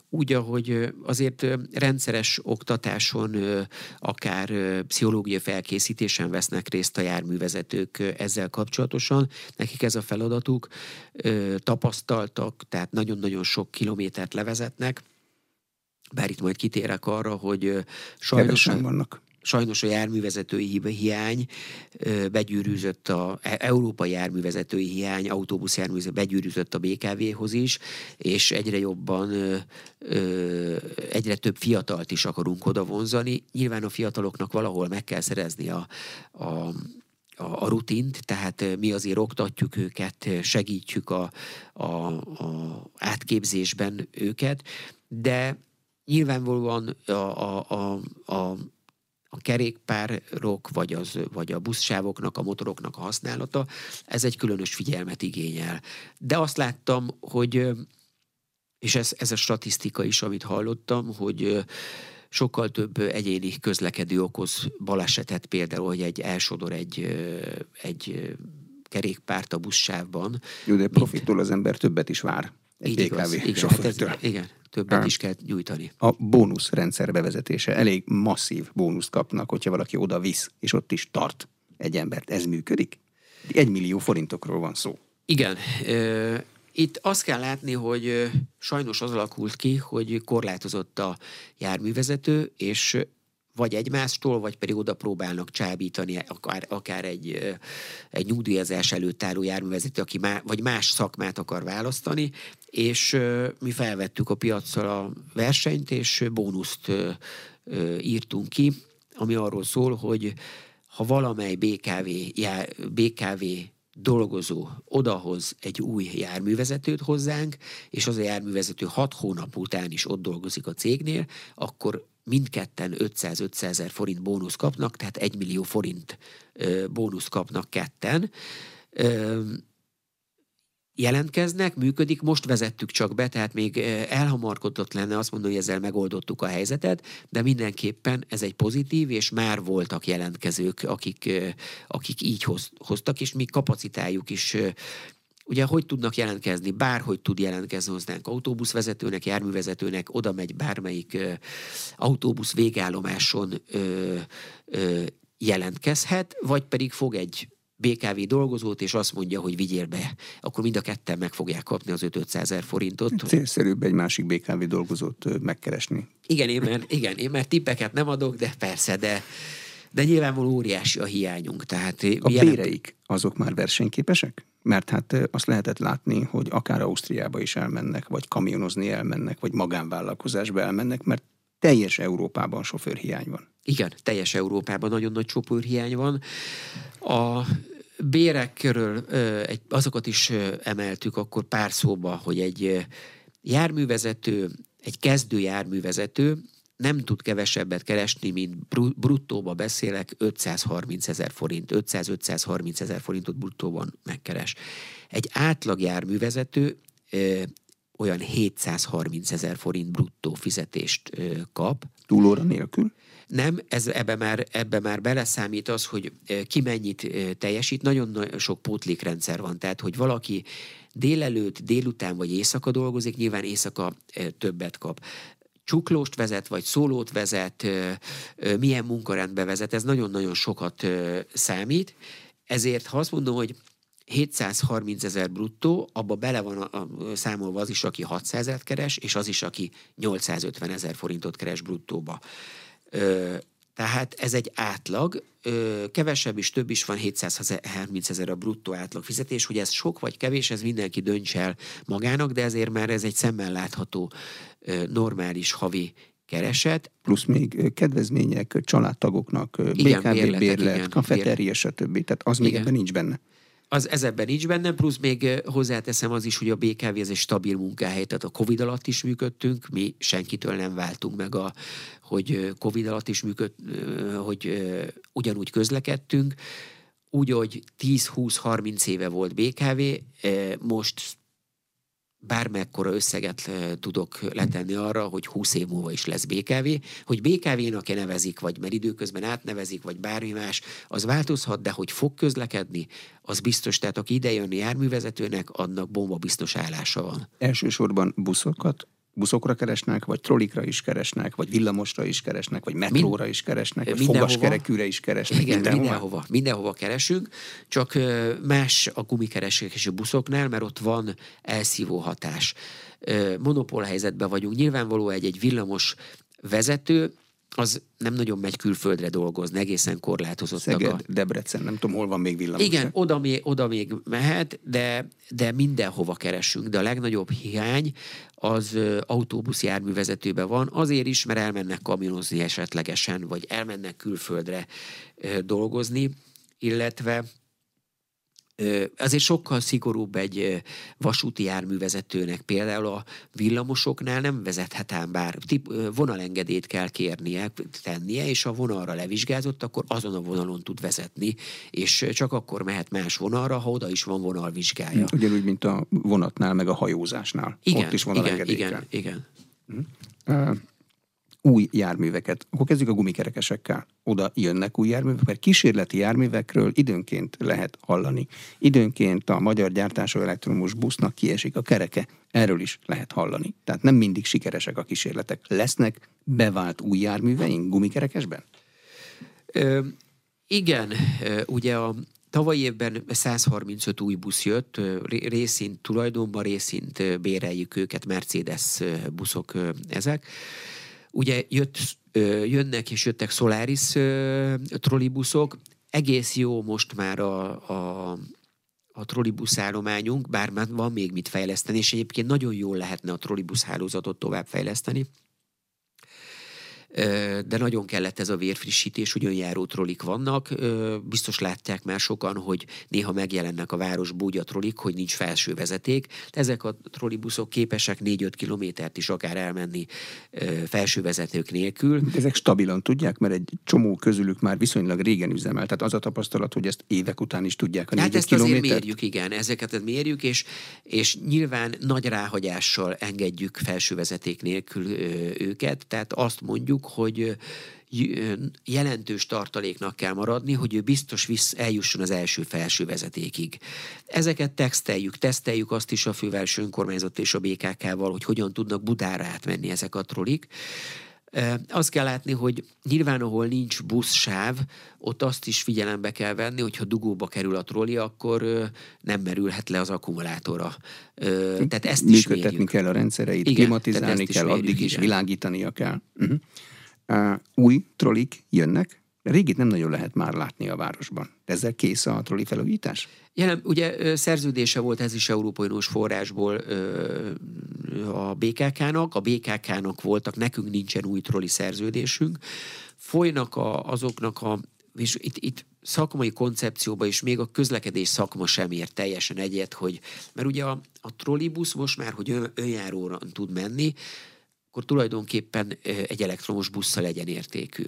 úgy, ahogy azért rendszeres oktatáson, akár pszichológiai felkészítésen vesznek részt a járművezetők ezzel kapcsolatosan, nekik ez a feladatuk, tapasztaltak, tehát nagyon-nagyon sok kilométert levezetnek, bár itt majd kitérek arra, hogy sajnos... Kevesen vannak sajnos a járművezetői hiány begyűrűzött a e, európai járművezetői hiány, autóbusz járművezető begyűrűzött a BKV-hoz is, és egyre jobban, egyre több fiatalt is akarunk oda vonzani. Nyilván a fiataloknak valahol meg kell szerezni a, a a, a rutint, tehát mi azért oktatjuk őket, segítjük a, a, a átképzésben őket, de nyilvánvalóan a, a, a, a a kerékpárok, vagy, az, vagy a buszsávoknak, a motoroknak a használata, ez egy különös figyelmet igényel. De azt láttam, hogy, és ez, ez a statisztika is, amit hallottam, hogy sokkal több egyéni közlekedő okoz balesetet, például, hogy egy elsodor egy, egy kerékpárt a buszsávban. Jó, de profitól az ember többet is vár. Egy Így igaz, BKV igen, hát ez, igen, többet is kell nyújtani. A bónusz rendszer bevezetése. Elég masszív bónuszt kapnak, hogyha valaki oda visz, és ott is tart egy embert. Ez működik? Egy millió forintokról van szó. Igen. ö, Itt azt kell látni, hogy sajnos az alakult ki, hogy korlátozott a járművezető, és vagy egymástól, vagy pedig oda próbálnak csábítani akár, akár egy, egy nyugdíjazás előtt álló járművezető, aki má, vagy más szakmát akar választani, és mi felvettük a piacra a versenyt, és bónuszt írtunk ki, ami arról szól, hogy ha valamely BKV, já, BKV dolgozó odahoz egy új járművezetőt hozzánk, és az a járművezető hat hónap után is ott dolgozik a cégnél, akkor mindketten 500-500 ezer forint bónusz kapnak, tehát 1 millió forint bónusz kapnak ketten. Jelentkeznek, működik, most vezettük csak be, tehát még ö, elhamarkodott lenne azt mondani, hogy ezzel megoldottuk a helyzetet, de mindenképpen ez egy pozitív, és már voltak jelentkezők, akik, ö, akik így hoz, hoztak, és mi kapacitáljuk is ö, Ugye hogy tudnak jelentkezni? Bárhogy tud jelentkezni hozzánk autóbuszvezetőnek, járművezetőnek, oda megy bármelyik ö, autóbusz végállomáson ö, ö, jelentkezhet, vagy pedig fog egy BKV dolgozót, és azt mondja, hogy vigyél be, akkor mind a ketten meg fogják kapni az 500 ezer forintot. Célszerűbb egy másik BKV dolgozót megkeresni. Igen, én már, igen, én már tippeket nem adok, de persze, de, de nyilvánvaló óriási a hiányunk. Tehát A béreik azok már versenyképesek? Mert hát azt lehetett látni, hogy akár Ausztriába is elmennek, vagy kamionozni elmennek, vagy magánvállalkozásba elmennek, mert teljes Európában sofőrhiány van. Igen, teljes Európában nagyon nagy sofőrhiány van. A bérekről ö, egy, azokat is emeltük akkor pár szóba, hogy egy járművezető, egy kezdő járművezető nem tud kevesebbet keresni, mint bru- bruttóba beszélek, 530 ezer forint, 500-530 ezer forintot bruttóban megkeres. Egy átlag járművezető olyan 730 ezer forint bruttó fizetést kap, Túlóra nélkül? nem, ez, ebbe, már, ebbe már beleszámít az, hogy ki mennyit teljesít. Nagyon na- sok pótlékrendszer van, tehát hogy valaki délelőtt, délután vagy éjszaka dolgozik, nyilván éjszaka többet kap. Csuklóst vezet, vagy szólót vezet, milyen munkarendbe vezet, ez nagyon-nagyon sokat számít. Ezért, ha azt mondom, hogy 730 ezer bruttó, abba bele van a, a, számolva az is, aki 600 ezeret keres, és az is, aki 850 ezer forintot keres bruttóba. Ö, tehát ez egy átlag, ö, kevesebb is, több is van, 730 ezer a bruttó átlag fizetés, hogy ez sok vagy kevés, ez mindenki dönts el magának, de ezért már ez egy szemmel látható ö, normális havi kereset. Plusz még kedvezmények családtagoknak, Igen, BKV bérlet, igen, kafeteria, stb. Tehát az még Igen. ebben nincs benne. Az ez ebben nincs benne, plusz még hozzáteszem az is, hogy a BKV ez egy stabil munkahely, tehát a Covid alatt is működtünk, mi senkitől nem váltunk meg, a, hogy Covid alatt is működ, ö, hogy ugyanúgy közlekedtünk. Úgy, hogy 10-20-30 éve volt BKV, most bármekkora összeget tudok letenni arra, hogy 20 év múlva is lesz BKV, hogy BKV-nak-e nevezik, vagy mert időközben átnevezik, vagy bármi más, az változhat, de hogy fog közlekedni, az biztos, tehát aki idejönni járművezetőnek, annak bomba biztos állása van. Elsősorban buszokat, buszokra keresnek, vagy trollikra is keresnek, vagy villamosra is keresnek, vagy metróra is keresnek, vagy mindenhova. fogaskerekűre is keresnek. Igen, mindenhova. mindenhova. mindenhova keresünk, csak más a gumikeresési buszoknál, mert ott van elszívó hatás. Monopól helyzetben vagyunk. Nyilvánvaló egy, egy villamos vezető, az nem nagyon megy külföldre dolgozni, egészen korlátozottak a, Szeged, Debrecen, nem tudom, hol van még villamos. igen, oda még, oda még mehet, de, de mindenhova keresünk. De a legnagyobb hiány az autóbusz járművezetőben van, azért is, mert elmennek kamionozni esetlegesen, vagy elmennek külföldre dolgozni, illetve azért sokkal szigorúbb egy vasúti járművezetőnek. Például a villamosoknál nem vezethet ám bár tip, vonalengedélyt kell kérnie, tennie, és ha vonalra levizsgázott, akkor azon a vonalon tud vezetni, és csak akkor mehet más vonalra, ha oda is van vonalvizsgája. Ugyanúgy, mint a vonatnál, meg a hajózásnál. Igen, Ott is van igen, igen, igen. Ö, új járműveket, akkor kezdjük a gumikerekesekkel. Oda jönnek új járművek, mert kísérleti járművekről időnként lehet hallani. Időnként a magyar gyártású elektromos busznak kiesik a kereke, erről is lehet hallani. Tehát nem mindig sikeresek a kísérletek. Lesznek bevált új járműveink gumikerekesben? Ö, igen, ugye a Tavaly évben 135 új busz jött, részint tulajdonban, részint béreljük őket, Mercedes buszok ezek. Ugye jött, jönnek és jöttek Solaris trollibuszok, egész jó most már a, a, a trollibusz állományunk, bár már van még mit fejleszteni, és egyébként nagyon jól lehetne a trollibusz hálózatot tovább fejleszteni de nagyon kellett ez a vérfrissítés, ugyan járó trollik vannak. Biztos látják már sokan, hogy néha megjelennek a város búgya trollik, hogy nincs felső vezeték. Ezek a trollibuszok képesek 4-5 kilométert is akár elmenni felső vezetők nélkül. Ezek stabilan tudják, mert egy csomó közülük már viszonylag régen üzemel. Tehát az a tapasztalat, hogy ezt évek után is tudják a Hát ezt kilométert. azért mérjük, igen, ezeket mérjük, és, és nyilván nagy ráhagyással engedjük felső vezeték nélkül őket, tehát azt mondjuk, mondjuk, hogy jelentős tartaléknak kell maradni, hogy ő biztos visz, eljusson az első felső vezetékig. Ezeket texteljük, teszteljük azt is a főváros önkormányzat és a BKK-val, hogy hogyan tudnak Budára átmenni ezek a trolik. Azt kell látni, hogy nyilván, ahol nincs buszsáv, ott azt is figyelembe kell venni, hogyha dugóba kerül a troli, akkor nem merülhet le az akkumulátora. Tehát ezt is Működtetni kell a rendszereit, igen, klimatizálni kell, mérjük, addig is igen. világítania kell. Uh-huh. Uh, új trolik jönnek, Régit nem nagyon lehet már látni a városban. Ezzel kész a troli felújítás? Jelen, ugye szerződése volt ez is Európai Uniós forrásból a BKK-nak, a BKK-nak voltak, nekünk nincsen új troli szerződésünk. Folynak a, azoknak a, és itt, itt szakmai koncepcióba is még a közlekedés szakma sem ért teljesen egyet, hogy, mert ugye a, a trollibusz most már, hogy ön, önjáróra tud menni, akkor tulajdonképpen egy elektromos busszal legyen értékű.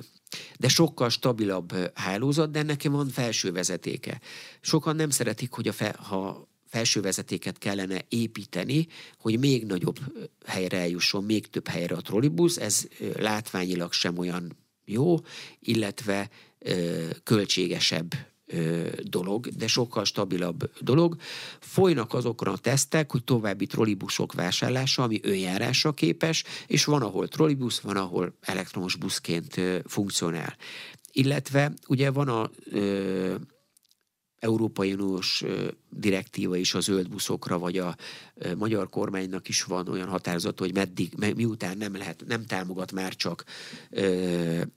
De sokkal stabilabb hálózat, de ennek van felső vezetéke. Sokan nem szeretik, hogy a fe, ha felső vezetéket kellene építeni, hogy még nagyobb helyre eljusson, még több helyre a trollibusz, ez látványilag sem olyan jó, illetve költségesebb dolog, de sokkal stabilabb dolog. Folynak azokra a tesztek, hogy további trollibuszok vásárlása, ami önjárásra képes, és van, ahol trollibusz, van, ahol elektromos buszként funkcionál. Illetve ugye van a ö, Európai Uniós direktíva is a zöld buszokra, vagy a magyar kormánynak is van olyan határozat, hogy meddig, miután nem lehet, nem támogat már csak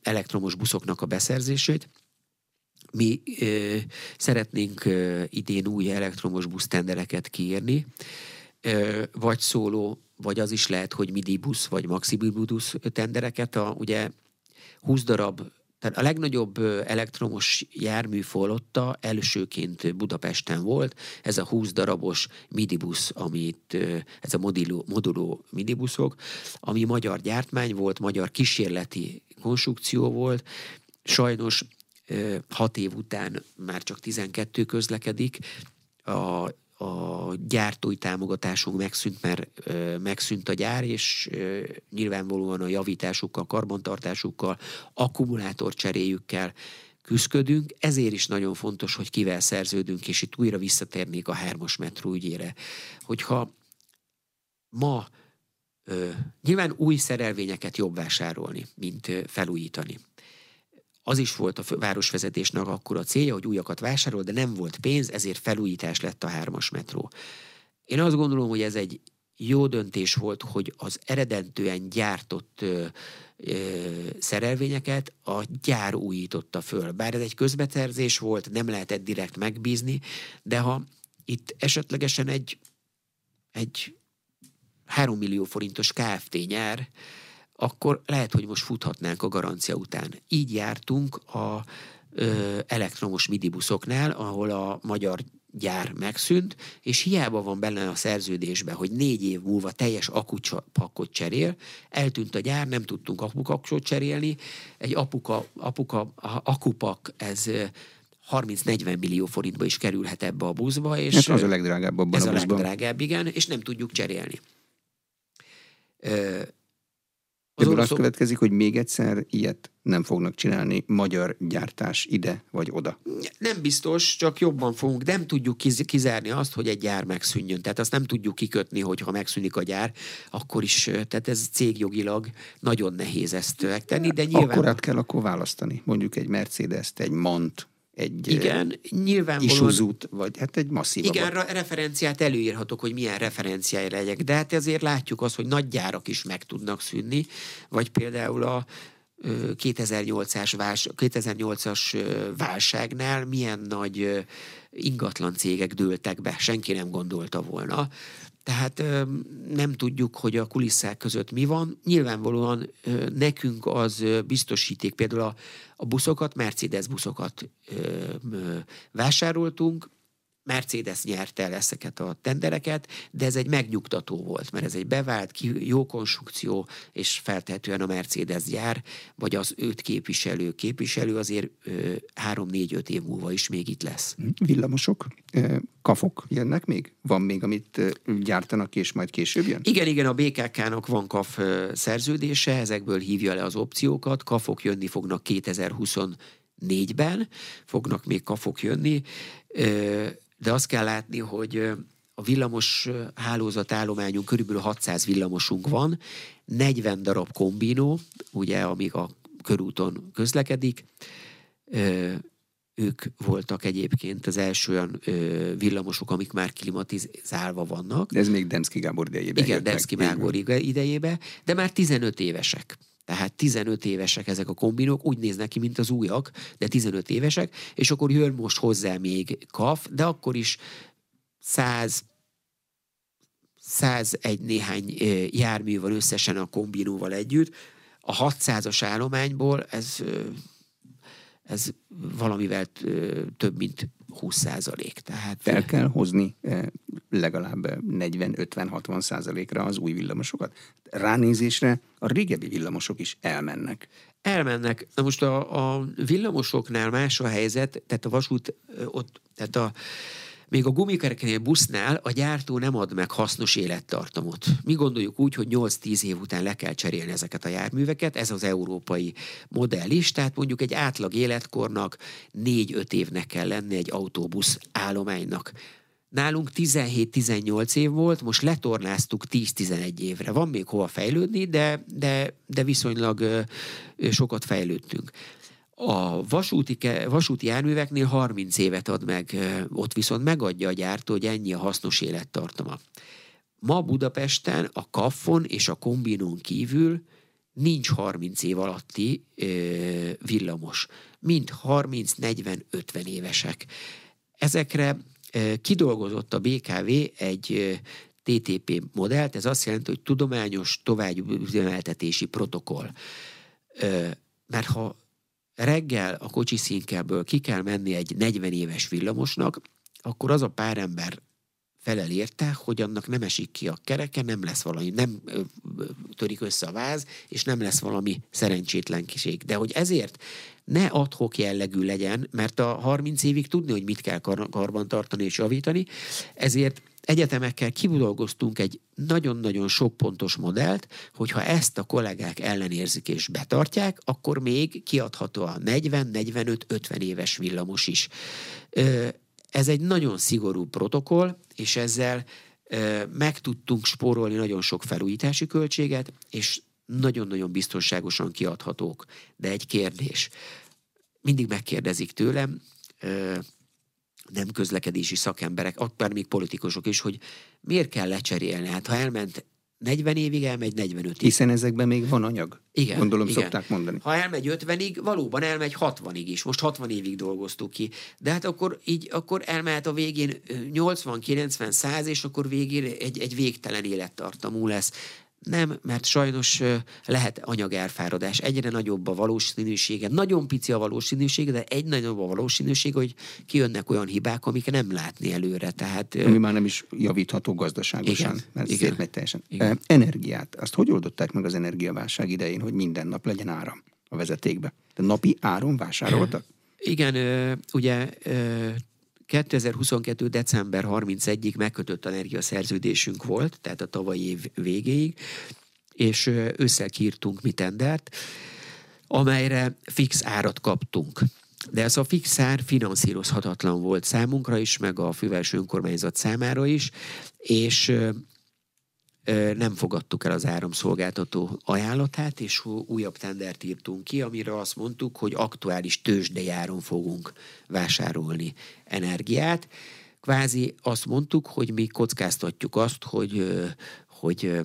elektromos buszoknak a beszerzését, mi ö, szeretnénk ö, idén új elektromos busztendereket kiírni, ö, vagy szóló, vagy az is lehet, hogy midi busz, vagy maxibibusz tendereket. A, ugye 20 darab tehát a legnagyobb elektromos jármű folotta elsőként Budapesten volt, ez a 20 darabos midibusz, amit, ez a moduló, moduló midibuszok, ami magyar gyártmány volt, magyar kísérleti konstrukció volt, sajnos hat év után már csak 12 közlekedik, a, a gyártói támogatásunk megszűnt, mert ö, megszűnt a gyár, és ö, nyilvánvalóan a javításukkal, karbantartásukkal, akkumulátorcseréjükkel küzdködünk, ezért is nagyon fontos, hogy kivel szerződünk, és itt újra visszatérnék a hármas metró ügyére, hogyha ma ö, nyilván új szerelvényeket jobb vásárolni, mint felújítani az is volt a városvezetésnek akkor a célja, hogy újakat vásárol, de nem volt pénz, ezért felújítás lett a hármas metró. Én azt gondolom, hogy ez egy jó döntés volt, hogy az eredentően gyártott ö, ö, szerelvényeket a gyár újította föl. Bár ez egy közbeterzés volt, nem lehetett direkt megbízni, de ha itt esetlegesen egy, egy 3 millió forintos KFT nyár, akkor lehet, hogy most futhatnánk a garancia után. Így jártunk a ö, elektromos midibuszoknál, ahol a magyar gyár megszűnt, és hiába van benne a szerződésben, hogy négy év múlva teljes akupakot cserél, eltűnt a gyár, nem tudtunk akupakot cserélni, egy apuka, apuka akupak, ez 30-40 millió forintba is kerülhet ebbe a buszba. És ez az a legdrágább abban ez a, a legdrágább, igen, és nem tudjuk cserélni Az Ebből oroszok... azt következik, hogy még egyszer ilyet nem fognak csinálni magyar gyártás ide vagy oda. Nem biztos, csak jobban fogunk. Nem tudjuk kizárni azt, hogy egy gyár megszűnjön. Tehát azt nem tudjuk kikötni, hogy ha megszűnik a gyár, akkor is, tehát ez cégjogilag nagyon nehéz ezt megtenni, de nyilván... Akkor át kell akkor választani. Mondjuk egy Mercedes-t, egy Mont, egy igen, nyilvánvalóan, Isuzút, vagy hát egy masszív. Igen, referenciát előírhatok, hogy milyen referenciája legyek, de hát azért látjuk azt, hogy nagy gyárak is meg tudnak szűnni, vagy például a 2008-as, vás, 2008-as válságnál milyen nagy ingatlan cégek dőltek be, senki nem gondolta volna. Tehát nem tudjuk, hogy a kulisszák között mi van. Nyilvánvalóan nekünk az biztosíték, például a, a buszokat, Mercedes buszokat vásároltunk, Mercedes nyerte el ezeket a tendereket, de ez egy megnyugtató volt, mert ez egy bevált, jó konstrukció, és feltehetően a Mercedes gyár, vagy az őt képviselő képviselő azért három-négy-öt év múlva is még itt lesz. Villamosok, kafok jönnek még? Van még, amit gyártanak, és majd később jön? Igen, igen, a BKK-nak van kaf szerződése, ezekből hívja le az opciókat, kafok jönni fognak 2024-ben, fognak még kafok jönni de azt kell látni, hogy a villamos hálózat állományunk körülbelül 600 villamosunk van, 40 darab kombinó, ugye, amíg a körúton közlekedik, ők voltak egyébként az első olyan ö, villamosok, amik már klimatizálva vannak. De ez még Demszki Gábor idejében. Igen, Demszki Gábor idejében, de már 15 évesek. Tehát 15 évesek ezek a kombinók, úgy néznek ki, mint az újak, de 15 évesek, és akkor jön most hozzá még kaf, de akkor is 100 101 néhány jármű van összesen a kombinóval együtt. A 600-as állományból ez, ez valamivel több, mint 20 százalék. Tehát fel kell hozni legalább 40-50-60 százalékra az új villamosokat. Ránézésre a régebbi villamosok is elmennek. Elmennek. Na most a, a villamosoknál más a helyzet, tehát a vasút ott, tehát a még a gumikereknél busznál a gyártó nem ad meg hasznos élettartamot. Mi gondoljuk úgy, hogy 8-10 év után le kell cserélni ezeket a járműveket, ez az európai modell is, tehát mondjuk egy átlag életkornak 4-5 évnek kell lenni egy autóbusz állománynak. Nálunk 17-18 év volt, most letornáztuk 10-11 évre. Van még hova fejlődni, de, de, de viszonylag ö, sokat fejlődtünk. A vasúti, vasúti járműveknél 30 évet ad meg, ott viszont megadja a gyártó, hogy ennyi a hasznos élettartama. Ma Budapesten a kaffon és a kombinón kívül nincs 30 év alatti ö, villamos, mind 30-40-50 évesek. Ezekre kidolgozott a BKV egy TTP modellt, ez azt jelenti, hogy tudományos továbbüzemeltetési protokoll. Mert ha reggel a kocsi színkeből ki kell menni egy 40 éves villamosnak, akkor az a pár ember felel érte, hogy annak nem esik ki a kereke, nem lesz valami, nem törik össze a váz, és nem lesz valami szerencsétlenkiség. De hogy ezért ne adhok jellegű legyen, mert a 30 évig tudni, hogy mit kell kar- karban tartani és javítani, ezért egyetemekkel kidolgoztunk egy nagyon-nagyon sok pontos modellt, hogyha ezt a kollégák ellenérzik és betartják, akkor még kiadható a 40-45-50 éves villamos is. Ez egy nagyon szigorú protokoll, és ezzel meg tudtunk spórolni nagyon sok felújítási költséget, és nagyon-nagyon biztonságosan kiadhatók. De egy kérdés. Mindig megkérdezik tőlem, nem közlekedési szakemberek, akár még politikusok is, hogy miért kell lecserélni. Hát ha elment 40 évig, elmegy 45 évig. Hiszen ezekben még van anyag. Igen. Gondolom igen. szokták mondani. Ha elmegy 50-ig, valóban elmegy 60-ig is. Most 60 évig dolgoztuk ki. De hát akkor így, akkor elmehet a végén 80, 90, 100, és akkor végén egy, egy végtelen élettartamú lesz. Nem, mert sajnos lehet anyagárfáradás. Egyre nagyobb a valószínűsége, nagyon pici a valószínűsége, de egy nagyobb a valószínűsége, hogy kijönnek olyan hibák, amik nem látni előre. Tehát, Ami már nem is javítható gazdaságosan, igen, mert igen, szétmegy teljesen. Igen. Energiát. Azt hogy oldották meg az energiaválság idején, hogy minden nap legyen áram a vezetékbe? De napi áron vásároltak? Igen, ugye 2022. december 31-ig megkötött energiaszerződésünk volt, tehát a tavalyi év végéig, és ősszel kiírtunk mi tendert, amelyre fix árat kaptunk. De ez a fix ár finanszírozhatatlan volt számunkra is, meg a fővárosi önkormányzat számára is, és nem fogadtuk el az áramszolgáltató ajánlatát, és újabb tendert írtunk ki, amire azt mondtuk, hogy aktuális tőzsdejáron fogunk vásárolni energiát. Kvázi azt mondtuk, hogy mi kockáztatjuk azt, hogy, hogy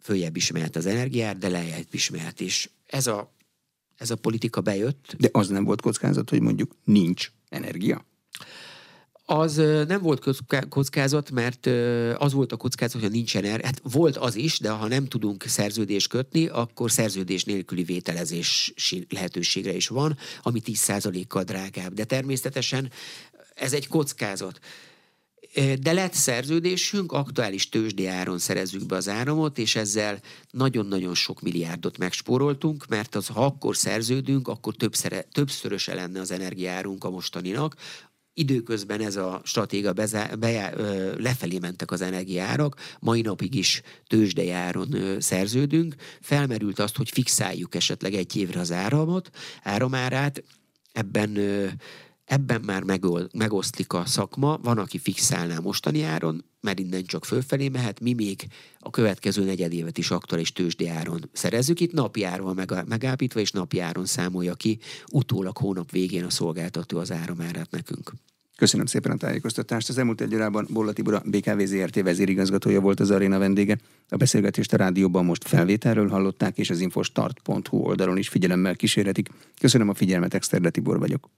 följebb is mehet az energiát, de lejjebb is mehet. És ez a, ez a politika bejött. De az nem volt kockázat, hogy mondjuk nincs energia? Az nem volt kockázat, mert az volt a kockázat, hogy nincs energia. Hát volt az is, de ha nem tudunk szerződést kötni, akkor szerződés nélküli vételezés lehetőségre is van, ami 10%-kal drágább. De természetesen ez egy kockázat. De lett szerződésünk, aktuális tőzsdi áron szerezzük be az áramot, és ezzel nagyon-nagyon sok milliárdot megspóroltunk, mert az, ha akkor szerződünk, akkor többször, többszöröse lenne az energiárunk a mostaninak, Időközben ez a stratéga bezá, bejá, ö, lefelé mentek az energiárak, mai napig is tőzsdejáron ö, szerződünk. Felmerült azt, hogy fixáljuk esetleg egy évre az áramot, áramárát, ebben ö, Ebben már megoszlik a szakma, van, aki fixálná mostani áron, mert innen csak fölfelé mehet, mi még a következő negyedévet is aktuális tőzsdi áron szerezzük. Itt napi áron megállapítva, és napi áron számolja ki, utólag hónap végén a szolgáltató az áramárát nekünk. Köszönöm szépen a tájékoztatást. Az elmúlt egy órában Bolla Tibor, a BKV ZRT vezérigazgatója volt az aréna vendége. A beszélgetést a rádióban most felvételről hallották, és az infostart.hu oldalon is figyelemmel kísérhetik. Köszönöm a figyelmet, Exterde Tibor vagyok.